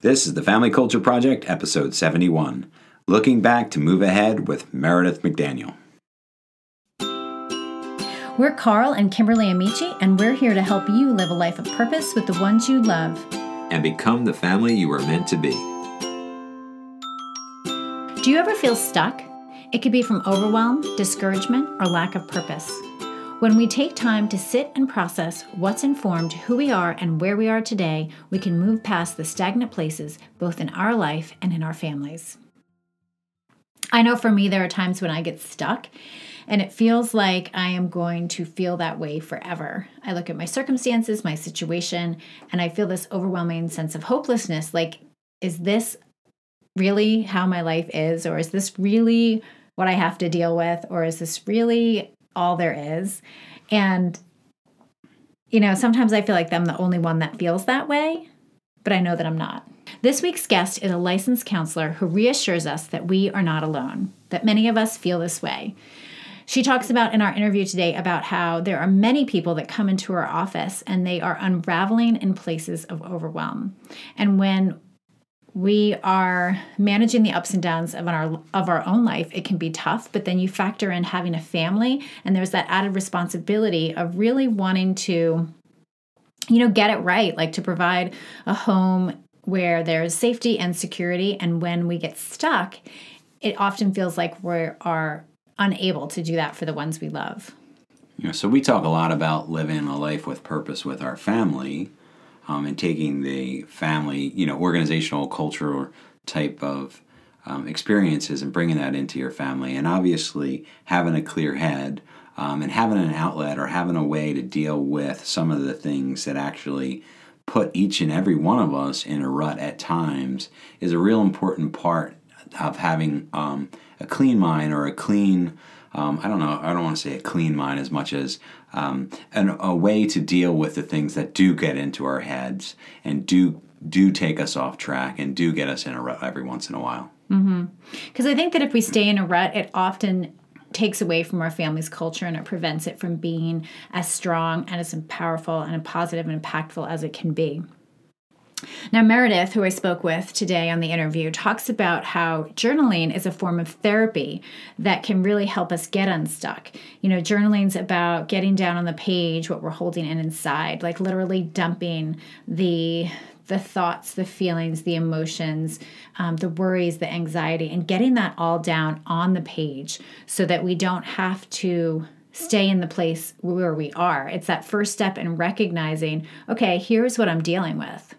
This is the Family Culture Project, episode 71 Looking Back to Move Ahead with Meredith McDaniel. We're Carl and Kimberly Amici, and we're here to help you live a life of purpose with the ones you love. And become the family you were meant to be. Do you ever feel stuck? It could be from overwhelm, discouragement, or lack of purpose. When we take time to sit and process what's informed who we are and where we are today, we can move past the stagnant places both in our life and in our families. I know for me, there are times when I get stuck and it feels like I am going to feel that way forever. I look at my circumstances, my situation, and I feel this overwhelming sense of hopelessness like, is this really how my life is? Or is this really what I have to deal with? Or is this really all there is. And, you know, sometimes I feel like I'm the only one that feels that way, but I know that I'm not. This week's guest is a licensed counselor who reassures us that we are not alone, that many of us feel this way. She talks about in our interview today about how there are many people that come into her office and they are unraveling in places of overwhelm. And when we are managing the ups and downs of our of our own life. It can be tough but then you factor in having a family and there's that added responsibility of really wanting to you know get it right like to provide a home where there's safety and security and when we get stuck it often feels like we are unable to do that for the ones we love. Know, so we talk a lot about living a life with purpose with our family um, and taking the family, you know, organizational, cultural type of um, experiences and bringing that into your family. And obviously, having a clear head um, and having an outlet or having a way to deal with some of the things that actually put each and every one of us in a rut at times is a real important part of having um, a clean mind or a clean um, I don't know, I don't want to say a clean mind as much as um, an, a way to deal with the things that do get into our heads and do do take us off track and do get us in a rut every once in a while. Because mm-hmm. I think that if we stay in a rut, it often takes away from our family's culture and it prevents it from being as strong and as powerful and as positive and impactful as it can be. Now, Meredith, who I spoke with today on the interview, talks about how journaling is a form of therapy that can really help us get unstuck. You know, journaling's about getting down on the page what we're holding in inside, like literally dumping the the thoughts, the feelings, the emotions, um, the worries, the anxiety, and getting that all down on the page so that we don't have to stay in the place where we are. It's that first step in recognizing, okay, here's what I'm dealing with.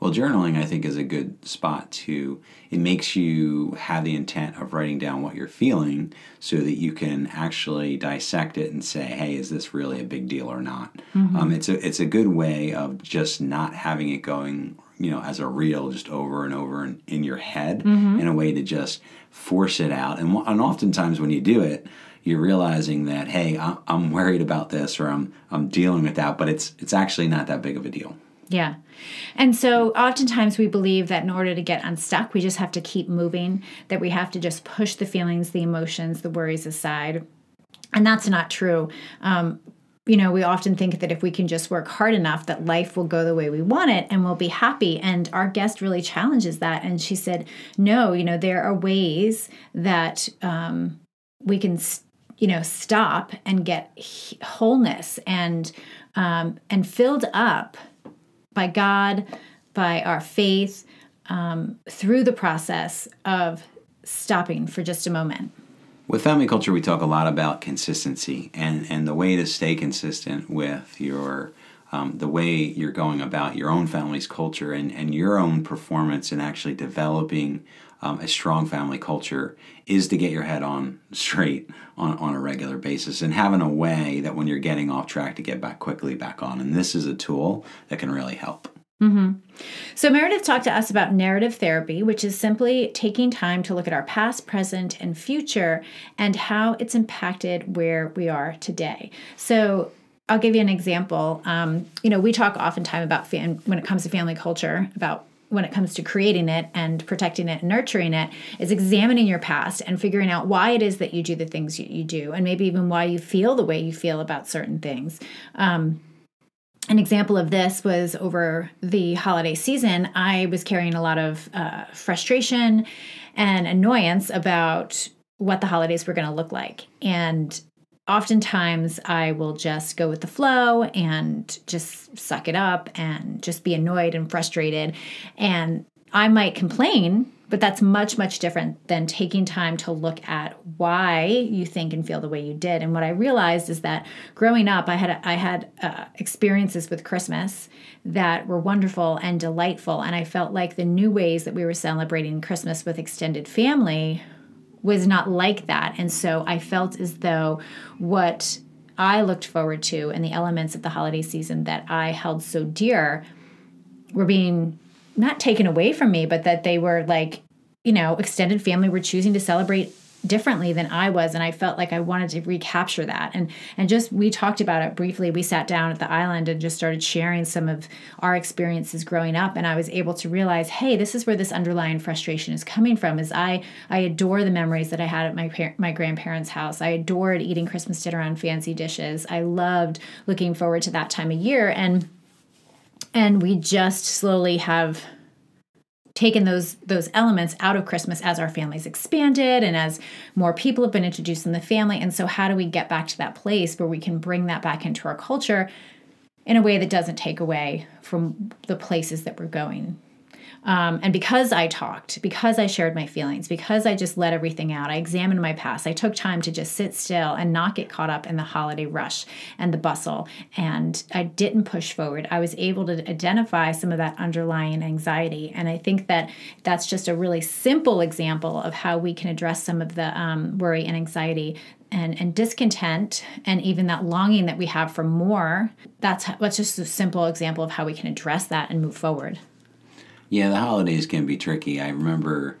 Well, journaling, I think, is a good spot to. It makes you have the intent of writing down what you're feeling so that you can actually dissect it and say, hey, is this really a big deal or not? Mm-hmm. Um, it's, a, it's a good way of just not having it going, you know, as a reel just over and over in, in your head mm-hmm. in a way to just force it out. And, and oftentimes when you do it, you're realizing that hey i'm worried about this or i'm i'm dealing with that but it's it's actually not that big of a deal yeah. And so oftentimes we believe that in order to get unstuck, we just have to keep moving, that we have to just push the feelings, the emotions, the worries aside. And that's not true. Um, you know, we often think that if we can just work hard enough, that life will go the way we want it and we'll be happy. And our guest really challenges that. And she said, no, you know, there are ways that um, we can, you know, stop and get wholeness and um, and filled up by God, by our faith, um, through the process of stopping for just a moment. With family culture, we talk a lot about consistency and, and the way to stay consistent with your um, the way you're going about your own family's culture and, and your own performance in actually developing um, a strong family culture is to get your head on straight on, on a regular basis and having a way that when you're getting off track to get back quickly back on. And this is a tool that can really help. Mm-hmm. So, Meredith talked to us about narrative therapy, which is simply taking time to look at our past, present, and future and how it's impacted where we are today. So, I'll give you an example. Um, you know, we talk oftentimes about fam- when it comes to family culture about when it comes to creating it and protecting it and nurturing it is examining your past and figuring out why it is that you do the things you, you do and maybe even why you feel the way you feel about certain things um, an example of this was over the holiday season. I was carrying a lot of uh, frustration and annoyance about what the holidays were going to look like. And oftentimes I will just go with the flow and just suck it up and just be annoyed and frustrated. And I might complain but that's much, much different than taking time to look at why you think and feel the way you did. And what I realized is that growing up, I had I had uh, experiences with Christmas that were wonderful and delightful, and I felt like the new ways that we were celebrating Christmas with extended family was not like that. And so I felt as though what I looked forward to and the elements of the holiday season that I held so dear were being not taken away from me, but that they were like, you know, extended family were choosing to celebrate differently than I was and I felt like I wanted to recapture that. And and just we talked about it briefly. We sat down at the island and just started sharing some of our experiences growing up and I was able to realize hey this is where this underlying frustration is coming from is I I adore the memories that I had at my par- my grandparents house. I adored eating Christmas dinner on fancy dishes. I loved looking forward to that time of year and and we just slowly have taken those those elements out of christmas as our families expanded and as more people have been introduced in the family. And so how do we get back to that place where we can bring that back into our culture in a way that doesn't take away from the places that we're going um, and because I talked, because I shared my feelings, because I just let everything out, I examined my past, I took time to just sit still and not get caught up in the holiday rush and the bustle. And I didn't push forward. I was able to identify some of that underlying anxiety. And I think that that's just a really simple example of how we can address some of the um, worry and anxiety and, and discontent and even that longing that we have for more that's that's just a simple example of how we can address that and move forward yeah, the holidays can be tricky. I remember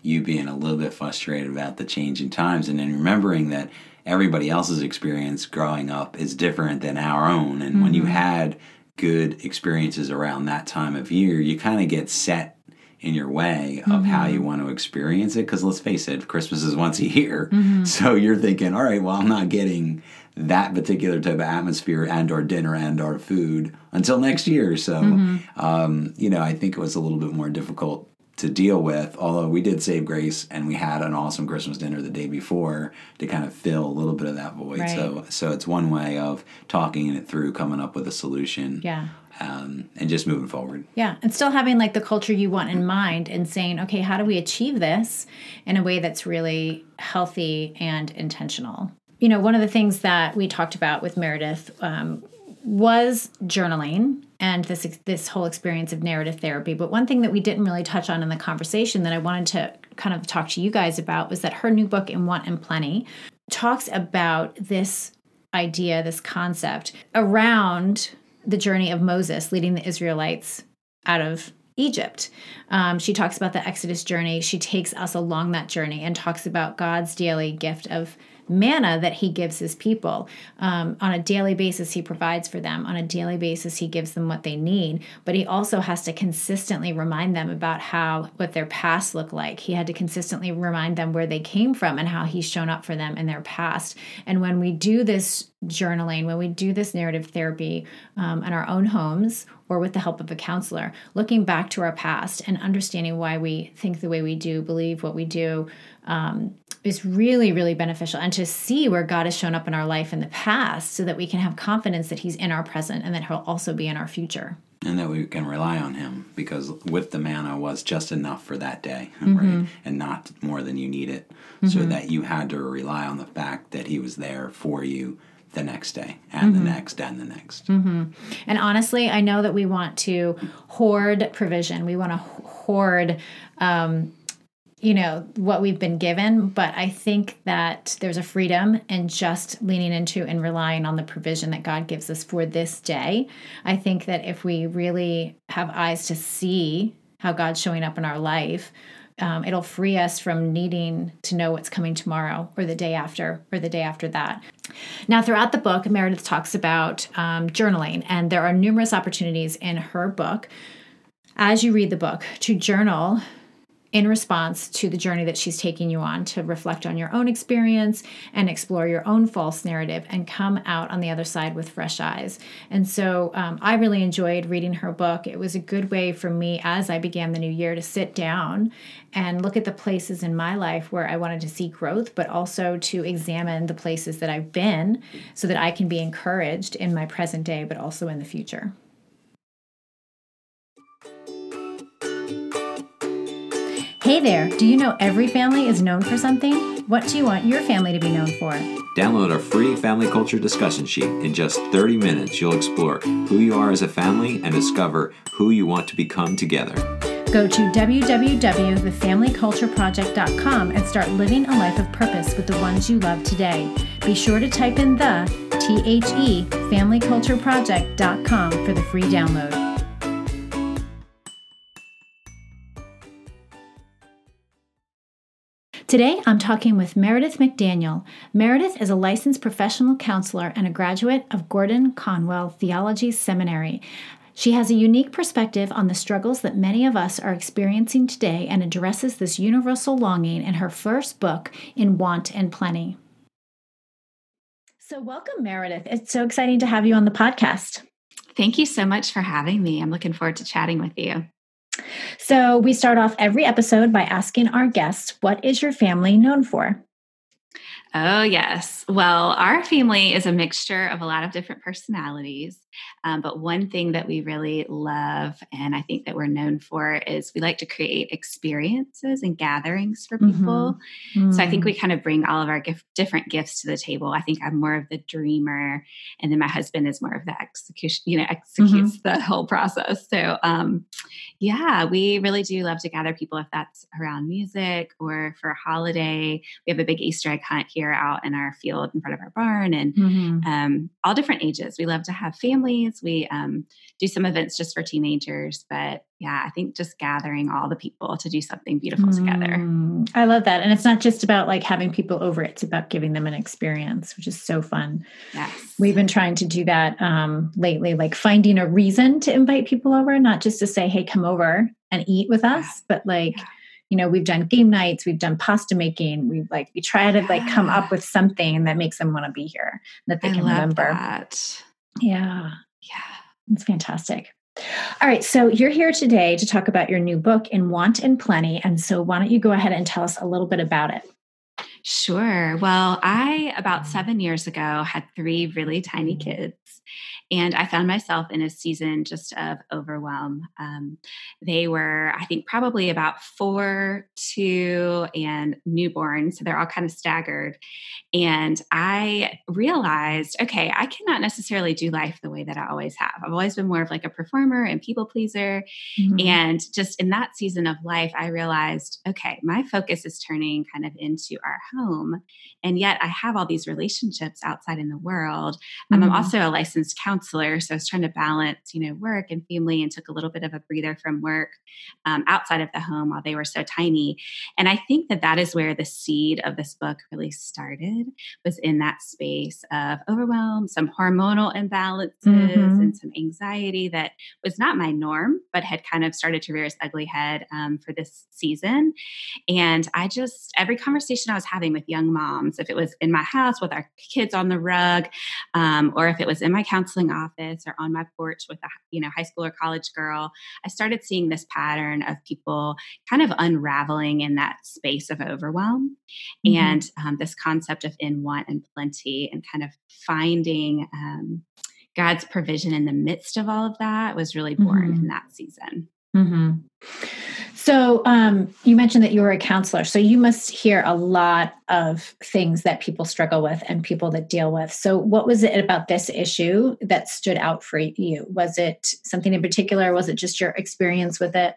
you being a little bit frustrated about the changing times and then remembering that everybody else's experience growing up is different than our own. And mm-hmm. when you mm-hmm. had good experiences around that time of year, you kind of get set in your way of mm-hmm. how you want to experience it. Because let's face it, Christmas is once a year. Mm-hmm. So you're thinking, all right, well, I'm not getting that particular type of atmosphere and or dinner and or food until next year. So, mm-hmm. um, you know, I think it was a little bit more difficult to deal with. Although we did save grace and we had an awesome Christmas dinner the day before to kind of fill a little bit of that void. Right. So, so it's one way of talking it through, coming up with a solution. Yeah. Um, and just moving forward. Yeah, and still having like the culture you want in mind, and saying, okay, how do we achieve this in a way that's really healthy and intentional? You know, one of the things that we talked about with Meredith um, was journaling and this this whole experience of narrative therapy. But one thing that we didn't really touch on in the conversation that I wanted to kind of talk to you guys about was that her new book in Want and Plenty talks about this idea, this concept around the journey of Moses leading the Israelites out of Egypt. Um, she talks about the Exodus journey. She takes us along that journey and talks about God's daily gift of manna that he gives his people. Um, on a daily basis, he provides for them. On a daily basis, he gives them what they need. But he also has to consistently remind them about how what their past looked like. He had to consistently remind them where they came from and how he's shown up for them in their past. And when we do this journaling, when we do this narrative therapy um, in our own homes or with the help of a counselor, looking back to our past and understanding why we think the way we do, believe what we do, um, is really, really beneficial. And to see where God has shown up in our life in the past so that we can have confidence that He's in our present and that He'll also be in our future. And that we can rely on Him because with the manna was just enough for that day, mm-hmm. right? And not more than you need it. Mm-hmm. So that you had to rely on the fact that He was there for you the next day and mm-hmm. the next and the next. Mm-hmm. And honestly, I know that we want to hoard provision. We want to hoard um, you know what we've been given but i think that there's a freedom in just leaning into and relying on the provision that god gives us for this day. I think that if we really have eyes to see how god's showing up in our life um, it'll free us from needing to know what's coming tomorrow or the day after or the day after that. Now throughout the book meredith talks about um, journaling and there are numerous opportunities in her book. As you read the book to journal in response to the journey that she's taking you on to reflect on your own experience and explore your own false narrative and come out on the other side with fresh eyes. And so um, I really enjoyed reading her book. It was a good way for me as I began the new year to sit down and look at the places in my life where I wanted to see growth, but also to examine the places that I've been so that I can be encouraged in my present day, but also in the future. Hey there, do you know every family is known for something? What do you want your family to be known for? Download our free family culture discussion sheet. In just 30 minutes, you'll explore who you are as a family and discover who you want to become together. Go to www.thefamilycultureproject.com and start living a life of purpose with the ones you love today. Be sure to type in the T H E familycultureproject.com for the free download. Today, I'm talking with Meredith McDaniel. Meredith is a licensed professional counselor and a graduate of Gordon Conwell Theology Seminary. She has a unique perspective on the struggles that many of us are experiencing today and addresses this universal longing in her first book, In Want and Plenty. So, welcome, Meredith. It's so exciting to have you on the podcast. Thank you so much for having me. I'm looking forward to chatting with you. So, we start off every episode by asking our guests, What is your family known for? Oh, yes. Well, our family is a mixture of a lot of different personalities. Um, but one thing that we really love, and I think that we're known for, is we like to create experiences and gatherings for people. Mm-hmm. Mm-hmm. So I think we kind of bring all of our gift, different gifts to the table. I think I'm more of the dreamer, and then my husband is more of the execution, you know, executes mm-hmm. the whole process. So, um, yeah, we really do love to gather people if that's around music or for a holiday. We have a big Easter egg hunt here out in our field in front of our barn, and mm-hmm. um, all different ages. We love to have families we um, do some events just for teenagers, but yeah, I think just gathering all the people to do something beautiful mm, together. I love that. And it's not just about like having people over, it's about giving them an experience, which is so fun. Yes. We've been trying to do that um, lately, like finding a reason to invite people over, not just to say, hey, come over and eat with us, yeah. but like, yeah you know we've done game nights we've done pasta making we like we try to like come up with something that makes them want to be here that they I can remember that. Yeah yeah. It's fantastic. All right, so you're here today to talk about your new book, In Want and Plenty. And so, why don't you go ahead and tell us a little bit about it? Sure. Well, I, about seven years ago, had three really tiny kids. And I found myself in a season just of overwhelm. Um, they were, I think, probably about four, two, and newborn. So they're all kind of staggered. And I realized, okay, I cannot necessarily do life the way that I always have. I've always been more of like a performer and people pleaser. Mm-hmm. And just in that season of life, I realized, okay, my focus is turning kind of into our home. And yet I have all these relationships outside in the world. Um, mm-hmm. I'm also a licensed counselor. So I was trying to balance, you know, work and family and took a little bit of a breather from work um, outside of the home while they were so tiny. And I think that that is where the seed of this book really started was in that space of overwhelm, some hormonal imbalances mm-hmm. and some anxiety that was not my norm, but had kind of started to rear its ugly head um, for this season. And I just, every conversation I was having with young moms, if it was in my house with our kids on the rug, um, or if it was in my counseling office or on my porch with a you know high school or college girl, I started seeing this pattern of people kind of unraveling in that space of overwhelm, mm-hmm. and um, this concept of in want and plenty, and kind of finding. Um, God's provision in the midst of all of that was really born mm-hmm. in that season. Mm-hmm. So, um, you mentioned that you were a counselor. So, you must hear a lot of things that people struggle with and people that deal with. So, what was it about this issue that stood out for you? Was it something in particular? Was it just your experience with it?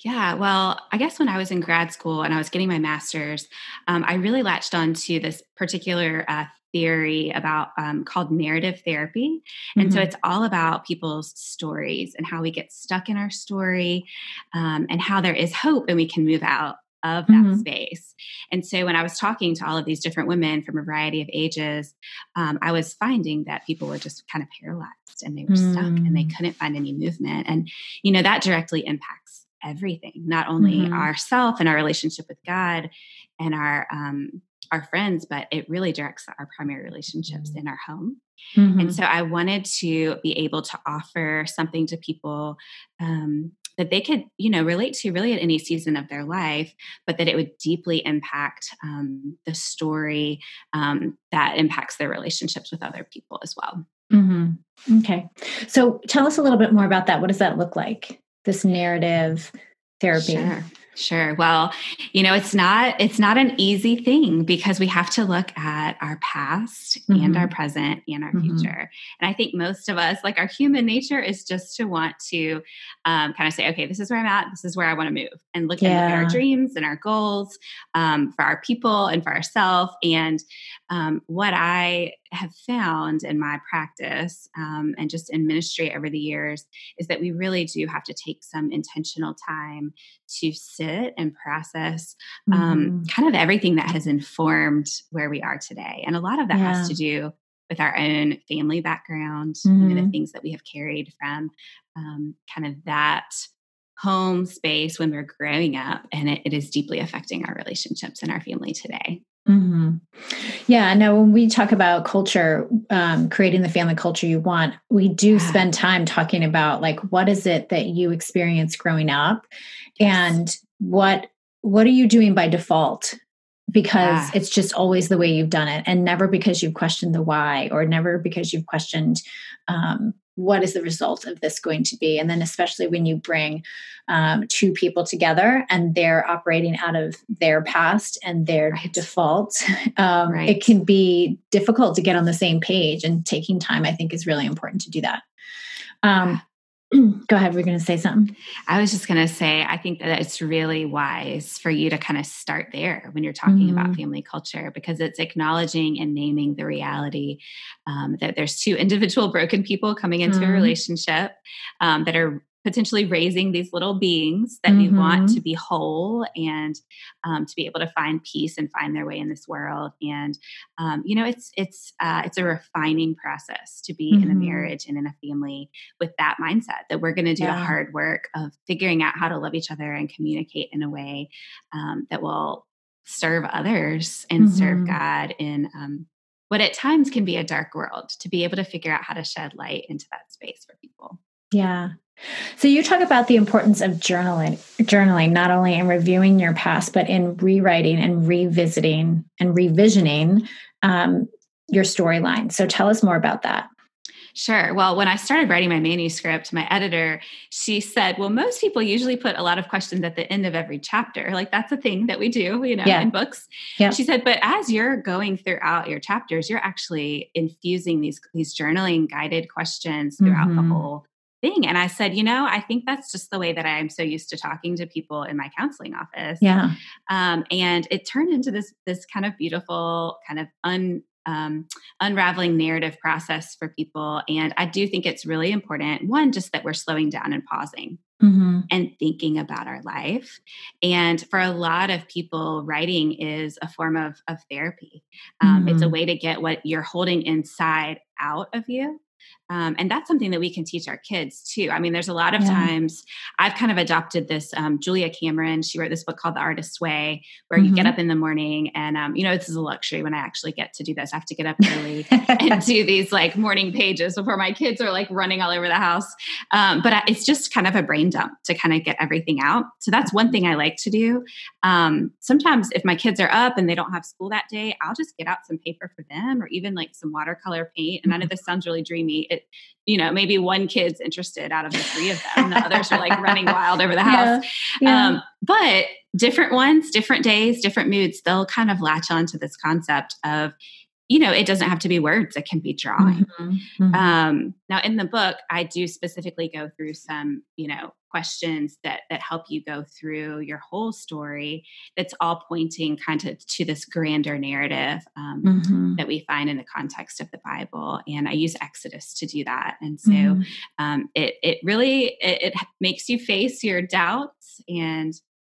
Yeah, well, I guess when I was in grad school and I was getting my master's, um, I really latched on to this particular uh, theory about um, called narrative therapy. And mm-hmm. so it's all about people's stories and how we get stuck in our story um, and how there is hope and we can move out of that mm-hmm. space. And so when I was talking to all of these different women from a variety of ages, um, I was finding that people were just kind of paralyzed and they were mm. stuck and they mm. couldn't find any movement. And, you know, that directly impacts everything, not only mm-hmm. ourself and our relationship with God and our um, our friends, but it really directs our primary relationships in our home. Mm-hmm. And so I wanted to be able to offer something to people um, that they could, you know, relate to really at any season of their life, but that it would deeply impact um, the story um, that impacts their relationships with other people as well. Mm-hmm. Okay. So tell us a little bit more about that. What does that look like? This narrative therapy. Sure. Sure. Well, you know, it's not it's not an easy thing because we have to look at our past mm-hmm. and our mm-hmm. present and our mm-hmm. future. And I think most of us, like our human nature, is just to want to um, kind of say, okay, this is where I'm at. This is where I want to move, and look, yeah. at our dreams and our goals um, for our people and for ourselves. And um, what I have found in my practice um, and just in ministry over the years is that we really do have to take some intentional time to sit and process um, mm-hmm. kind of everything that has informed where we are today. And a lot of that yeah. has to do with our own family background, mm-hmm. you know, the mm-hmm. things that we have carried from um, kind of that home space when we're growing up and it, it is deeply affecting our relationships and our family today Mm-hmm. Yeah, Now, when we talk about culture, um, creating the family culture you want, we do yeah. spend time talking about like what is it that you experienced growing up yes. and what what are you doing by default because yeah. it's just always the way you've done it and never because you've questioned the why or never because you've questioned um, what is the result of this going to be and then especially when you bring um, two people together and they're operating out of their past and their right. default um, right. it can be difficult to get on the same page and taking time i think is really important to do that um, Go ahead. We're going to say something. I was just going to say, I think that it's really wise for you to kind of start there when you're talking mm-hmm. about family culture because it's acknowledging and naming the reality um, that there's two individual broken people coming into mm-hmm. a relationship um, that are potentially raising these little beings that mm-hmm. we want to mm-hmm. be whole and um, to be able to find peace and find their way in this world and um, you know it's it's uh, it's a refining process to be mm-hmm. in a mm-hmm. marriage and in a family with that mindset that we're going to do yeah. the hard work of figuring out how to love each other and communicate in a way um, that will serve others and mm-hmm. serve god in um, what at times can be a dark world to be able to figure out how to shed light into that space for people yeah so you talk about the importance of journaling, journaling not only in reviewing your past, but in rewriting and revisiting and revisioning um, your storyline. So tell us more about that. Sure. Well, when I started writing my manuscript, my editor, she said, Well, most people usually put a lot of questions at the end of every chapter. Like that's a thing that we do, you know, yeah. in books. Yeah. She said, But as you're going throughout your chapters, you're actually infusing these, these journaling guided questions throughout mm-hmm. the whole thing. And I said, you know, I think that's just the way that I am so used to talking to people in my counseling office. Yeah. Um, and it turned into this this kind of beautiful, kind of un um, unraveling narrative process for people. And I do think it's really important. One, just that we're slowing down and pausing. Mm-hmm. And thinking about our life. And for a lot of people, writing is a form of, of therapy. Um, mm-hmm. It's a mm-hmm. way to get what you're holding inside out of you um, and that's something that we can teach our kids too. I mean, there's a lot of yeah. times I've kind of adopted this. Um, Julia Cameron, she wrote this book called The Artist's Way, where mm-hmm. you get mm-hmm. up in the morning and, um, you know, this is a luxury when I actually get to do this. I have to get up early and do these like morning pages before my kids are like running all over the house. Um, but it's just kind of a brain dump to kind of get everything out. So that's one thing I like to do. Um, sometimes if my kids are up and they don't have school that day, I'll just get out some paper for them or even like some watercolor paint. And I know mm-hmm. this sounds really dreamy it you know maybe one kid's interested out of the three of them the others are like running wild over the house yeah, yeah. Um, but different ones different days different moods they'll kind of latch on to this concept of you know, it doesn't have to be words, it can be drawing. Mm-hmm. Mm-hmm. Um, now, in the book, I do specifically go through some, you know, questions that that help you go through your whole story. That's all pointing kind of to this grander narrative um, mm-hmm. that we find in the context of the Bible, and I use Exodus to do that. And so, mm-hmm. um, it it really it, it makes you face your doubts and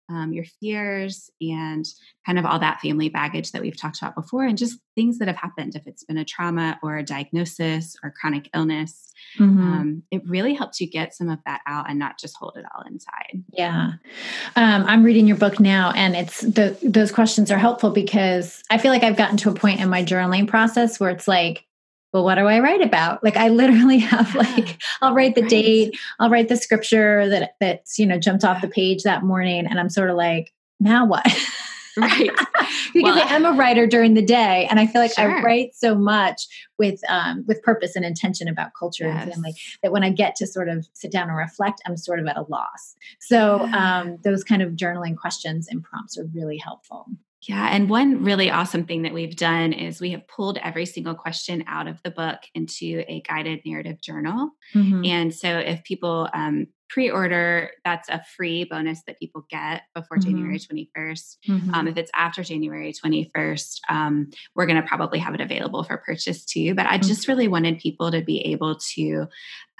um, your fears and kind of all that family baggage that we've talked about before, and just things that have happened. If it's been a trauma or a diagnosis or chronic illness, mm-hmm. um, it really helps you get some of that out and not just hold it all inside. Yeah, um, I'm reading your book now, and it's the those questions are helpful because I feel like I've gotten to a point in my journaling process where it's like well, what do I write about? Like I literally have like I'll write the right. date, I'll write the scripture that that's you know jumped off the page that morning, and I'm sort of like, now what? right because well, I am a writer during the day and I feel like sure. I write so much with um, with purpose and intention about culture yes. and family that when I get to sort of sit down and reflect I'm sort of at a loss so um, those kind of journaling questions and prompts are really helpful yeah. And one really awesome thing that we've done is we have pulled every single question out of the book into a guided narrative journal. Mm-hmm. And so if people um, pre-order that's a free bonus that people get before mm-hmm. january 21st mm-hmm. um, if it's after january 21st um, we're going to probably have it available for purchase too but i mm-hmm. just really wanted people to be able to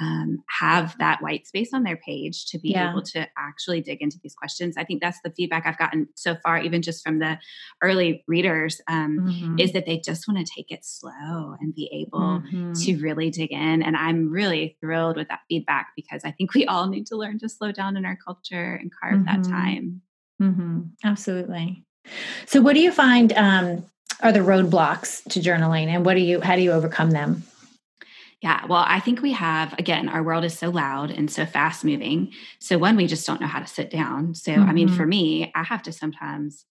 um, have that white space on their page to be yeah. able to actually dig into these questions i think that's the feedback i've gotten so far even just from the early readers um, mm-hmm. is that they just want to take it slow and be able mm-hmm. to really dig in and i'm really thrilled with that feedback because i think we all need to learn to slow down in our culture and carve mm-hmm. that time. Mm-hmm. Absolutely. So, what do you find um, are the roadblocks to journaling, and what do you how do you overcome them? Yeah, well, I think we have, again, our world is so loud and so fast moving. So, one, we just don't know how to sit down. So, mm-hmm. I mean, for mm-hmm. me, I have to sometimes,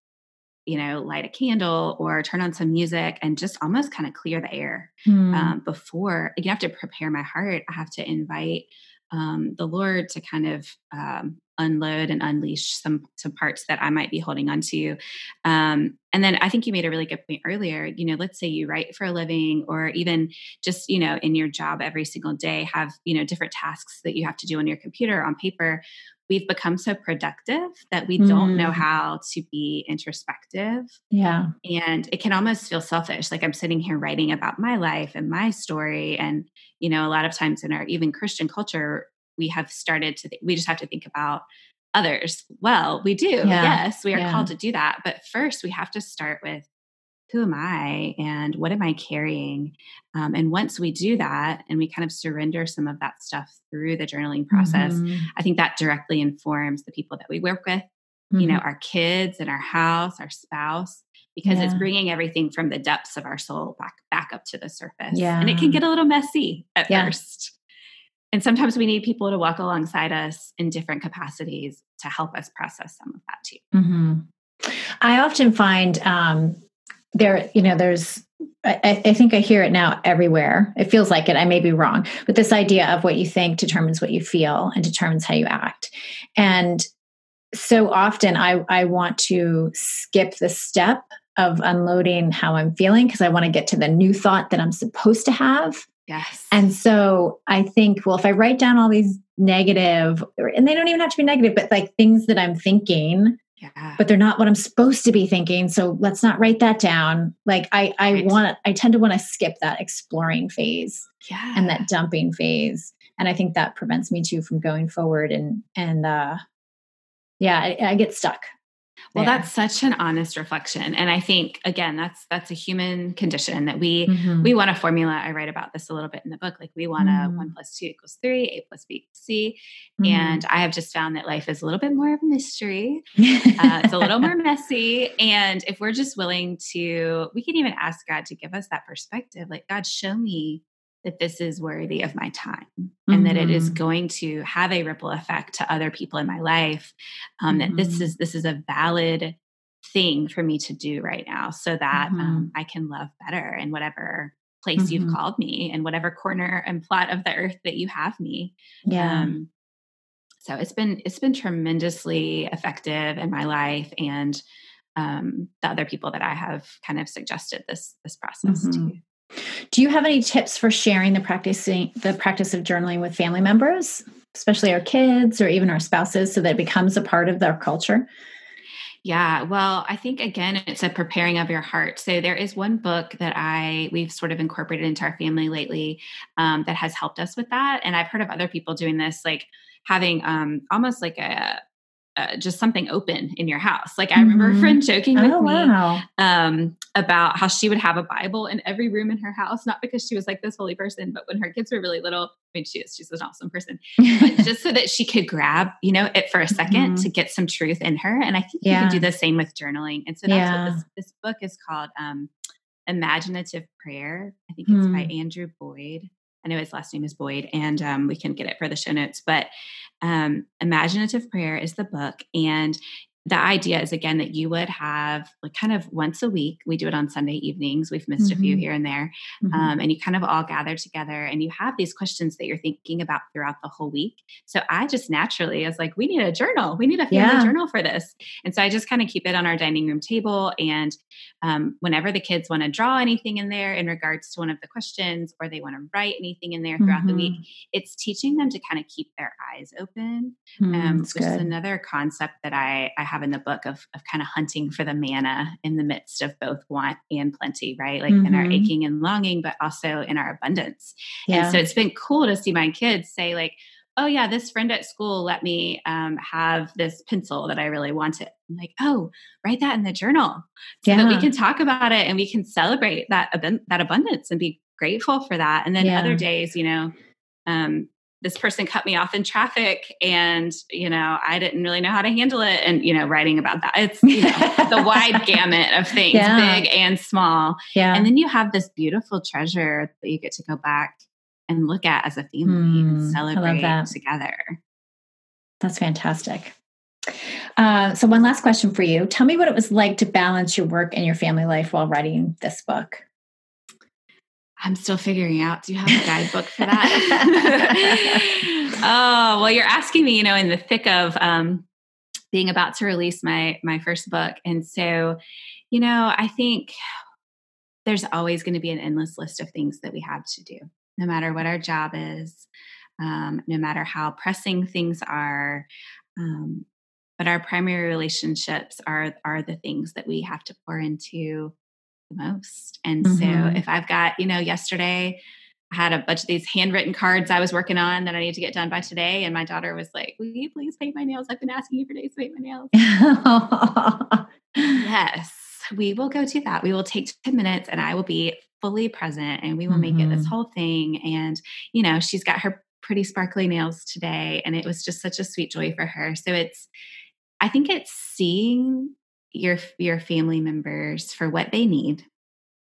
you know, light a candle or turn on some music and just almost kind of clear the air mm. um, before you have to prepare my heart. I have to invite um, the Lord to kind of um, unload and unleash some some parts that I might be holding on to. Um, and then I think you made a really good point earlier. You know, let's say you write for a living, or even just you know in your job every single day have you know different tasks that you have to do on your computer on paper we've become so productive that we mm. don't know mm. how to be introspective. Yeah. And it can almost feel selfish. Like I'm sitting here writing about my life and my story. And, you know, a lot of times in our even Christian culture, we have started to, th- we just have to think about others. Well, we do. Yeah. Yes, we are yeah. called to do that. But first, we have to start with who am I and what am I carrying? Um, and once we do that and we kind of surrender some of that stuff through the journaling process, mm-hmm. I think that directly informs the people that we work with, mm-hmm. you know, mm-hmm. our kids and our house, our spouse, because yeah. it's bringing everything from the depths of our soul back back up to the surface. Yeah. And it can get a little messy at yeah. first. And sometimes we need people to walk alongside us in different capacities to help us process some of that too. Mm-hmm. I often find um, there you know there's I, I, think I hear it now everywhere. It feels like it. I may be wrong, but this idea of what you think determines what you feel and determines how you act. And so often, I I want to skip the step of unloading how I'm feeling because I want to get to the new thought that I'm supposed to have. Yes. And so I think, well, if I write down all these negative, and they don't even have to be negative, but like things that I'm thinking yeah. but they're not what i'm supposed to be thinking so let's not write that down like i i right. want i tend to want to skip that exploring phase yeah. and that dumping phase and i think that prevents me too from going forward and and uh yeah i, I get stuck well, that's such an honest reflection. And I think again, that's that's a human condition that we mm-hmm. we want a formula. I write about this a little bit in the book. Like we want mm-hmm. a one plus two equals three, A plus B equals C. Mm-hmm. And I have just found that life is a little bit more of a mystery. uh, it's a little more messy. And if we're just willing to, we can even ask God to give us that perspective. Like, God, show me that this is worthy of my time mm-hmm. and that it is mm-hmm. going to have a ripple effect to other people in my life um, mm-hmm. that this mm-hmm. is this is a valid thing for me to do right now so that um, mm-hmm. um, i can love better in whatever place you've mm-hmm. called me and whatever corner and plot of the earth that you have me yeah um, so it's been it's been tremendously effective in my life and um, the other people that i have kind of suggested this this process to do you have any tips for sharing the practicing the practice of journaling with family members, especially our kids or even our spouses, so that it becomes a part of their culture? Yeah, well, I think again, it's a preparing of your heart. So there is one book that I we've sort of incorporated into our family lately um, that has helped us with that, and I've heard of other people doing this, like having um, almost like a uh, just something open in your house. Like I remember mm-hmm. a friend joking with oh, me wow. um, about how she would have a Bible in every room in her house, not because she was like this holy person, but when her kids were really little, I mean, she is, she's an awesome person, but just so that she could grab, you know, it for a 2nd mm-hmm. to get some truth in her. And I think yeah. you can do the same with journaling. And so that's yeah. what this, this book is called. Um, Imaginative Prayer. I think it's by hmm. Andrew Boyd. I know his last name is Boyd, and um, we can get it for the show notes. But um, Imaginative Prayer is the book, and the idea is again that you would have like kind of once a week we do it on sunday evenings we've missed mm-hmm. a few mm-hmm. here and there mm-hmm. um, and you kind of all gather together and you have these questions that you're thinking about throughout the whole week so i just naturally was like we need a journal we need a family yeah. journal for this and so i just kind of keep it on our dining room table and um, whenever the kids want to draw anything in there in regards to one of the questions or they want to write anything in there throughout mm-hmm. the week mm-hmm. it's teaching them to kind of keep their eyes open mm, um, which good. is another concept that i i have in the book of, of kind of hunting for the manna in the midst of both want and plenty, right? Like mm-hmm. in our mm-hmm. aching and longing, but also in our abundance. Yeah. And so it's been cool to see my kids say, like, oh yeah, this friend at school let me um, have this pencil that I really wanted. I'm like, oh, write that in the journal so yeah. that we can talk about it and we can celebrate that that abundance and be grateful for that. And then yeah. other days, you know, um, this person cut me off in traffic and you know i didn't really know how to handle it and you know writing about that. It's you know, the wide gamut of things yeah. big and small. Yeah. And then you have this beautiful treasure that you get to go back and look at as a family mm, and celebrate together. That's fantastic. Uh, so one last question for you. Tell me what it was like to balance your work and your family life while writing this book I'm still figuring out. Do you have a guidebook for that? oh, well, you're asking me, you know, in the thick of um, being about to release my my first book, and so, you know, I think there's always going to be an endless list of things that we have to do, no matter what our job is, um, no matter how pressing things are. Um, but our primary relationships are are the things that we have to pour into most. And mm-hmm. so if I've got, you know, yesterday I had a bunch of these handwritten cards I was working on that I need to get done by today. And my daughter was like, Will you please paint my nails? I've been asking you for days to paint my nails. yes, we will go to that. We will take 10 minutes and I will be fully present and we will mm-hmm. make it this mm-hmm. whole thing. And, you know, she's got her pretty sparkly nails today. And it was just such a sweet joy for her. So it's, I think it's seeing your your family members for what they need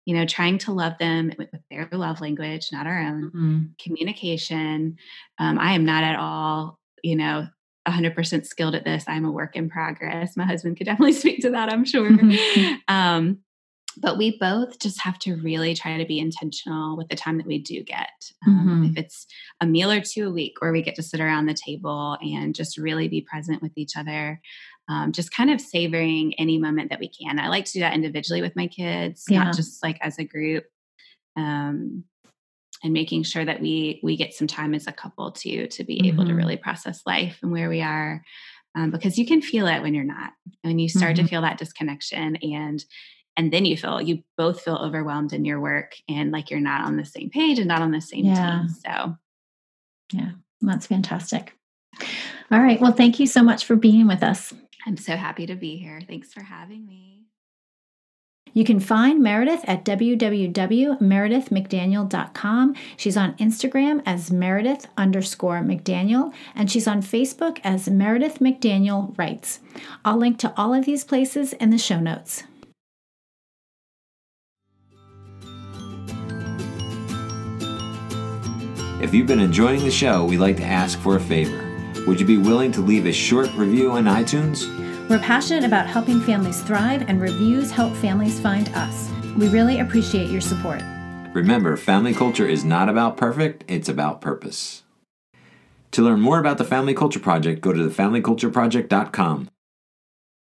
you know trying to love them with, with their love language not our own mm-hmm. communication. Um, i am not at all you know 100% skilled at this. I'm a work in progress. My husband could definitely speak to that i'm sure. Um, but we both just have to really try to be intentional with the time that we do get. Um, mm-hmm. if it's a meal or two a week where we get to sit around the table and just really be present with each other um, just kind of savoring any moment that we can. I like to do that individually with my kids, yeah. not just like as a group. Um, and making sure that we we get some time as a couple too to be mm-hmm. able to mm-hmm. really process life and where we are um, because you can feel it when you're not when you start mm-hmm. to feel that disconnection and and then you feel you both feel overwhelmed in your work and like you're not on the same page and not on the same yeah. team so yeah that's fantastic all right well thank you so much for being with us I'm so happy to be here. Thanks for having me. You can find Meredith at www.meredithmcdaniel.com. She's on Instagram as Meredith underscore McDaniel, and she's on Facebook as Meredith McDaniel Writes. I'll link to all of these places in the show notes. If you've been enjoying the show, we'd like to ask for a favor. Would you be willing to leave a short review on iTunes? We're passionate about helping families thrive, and reviews help families find us. We really appreciate your support. Remember, family culture is not about perfect, it's about purpose. To learn more about the Family Culture Project, go to thefamilycultureproject.com.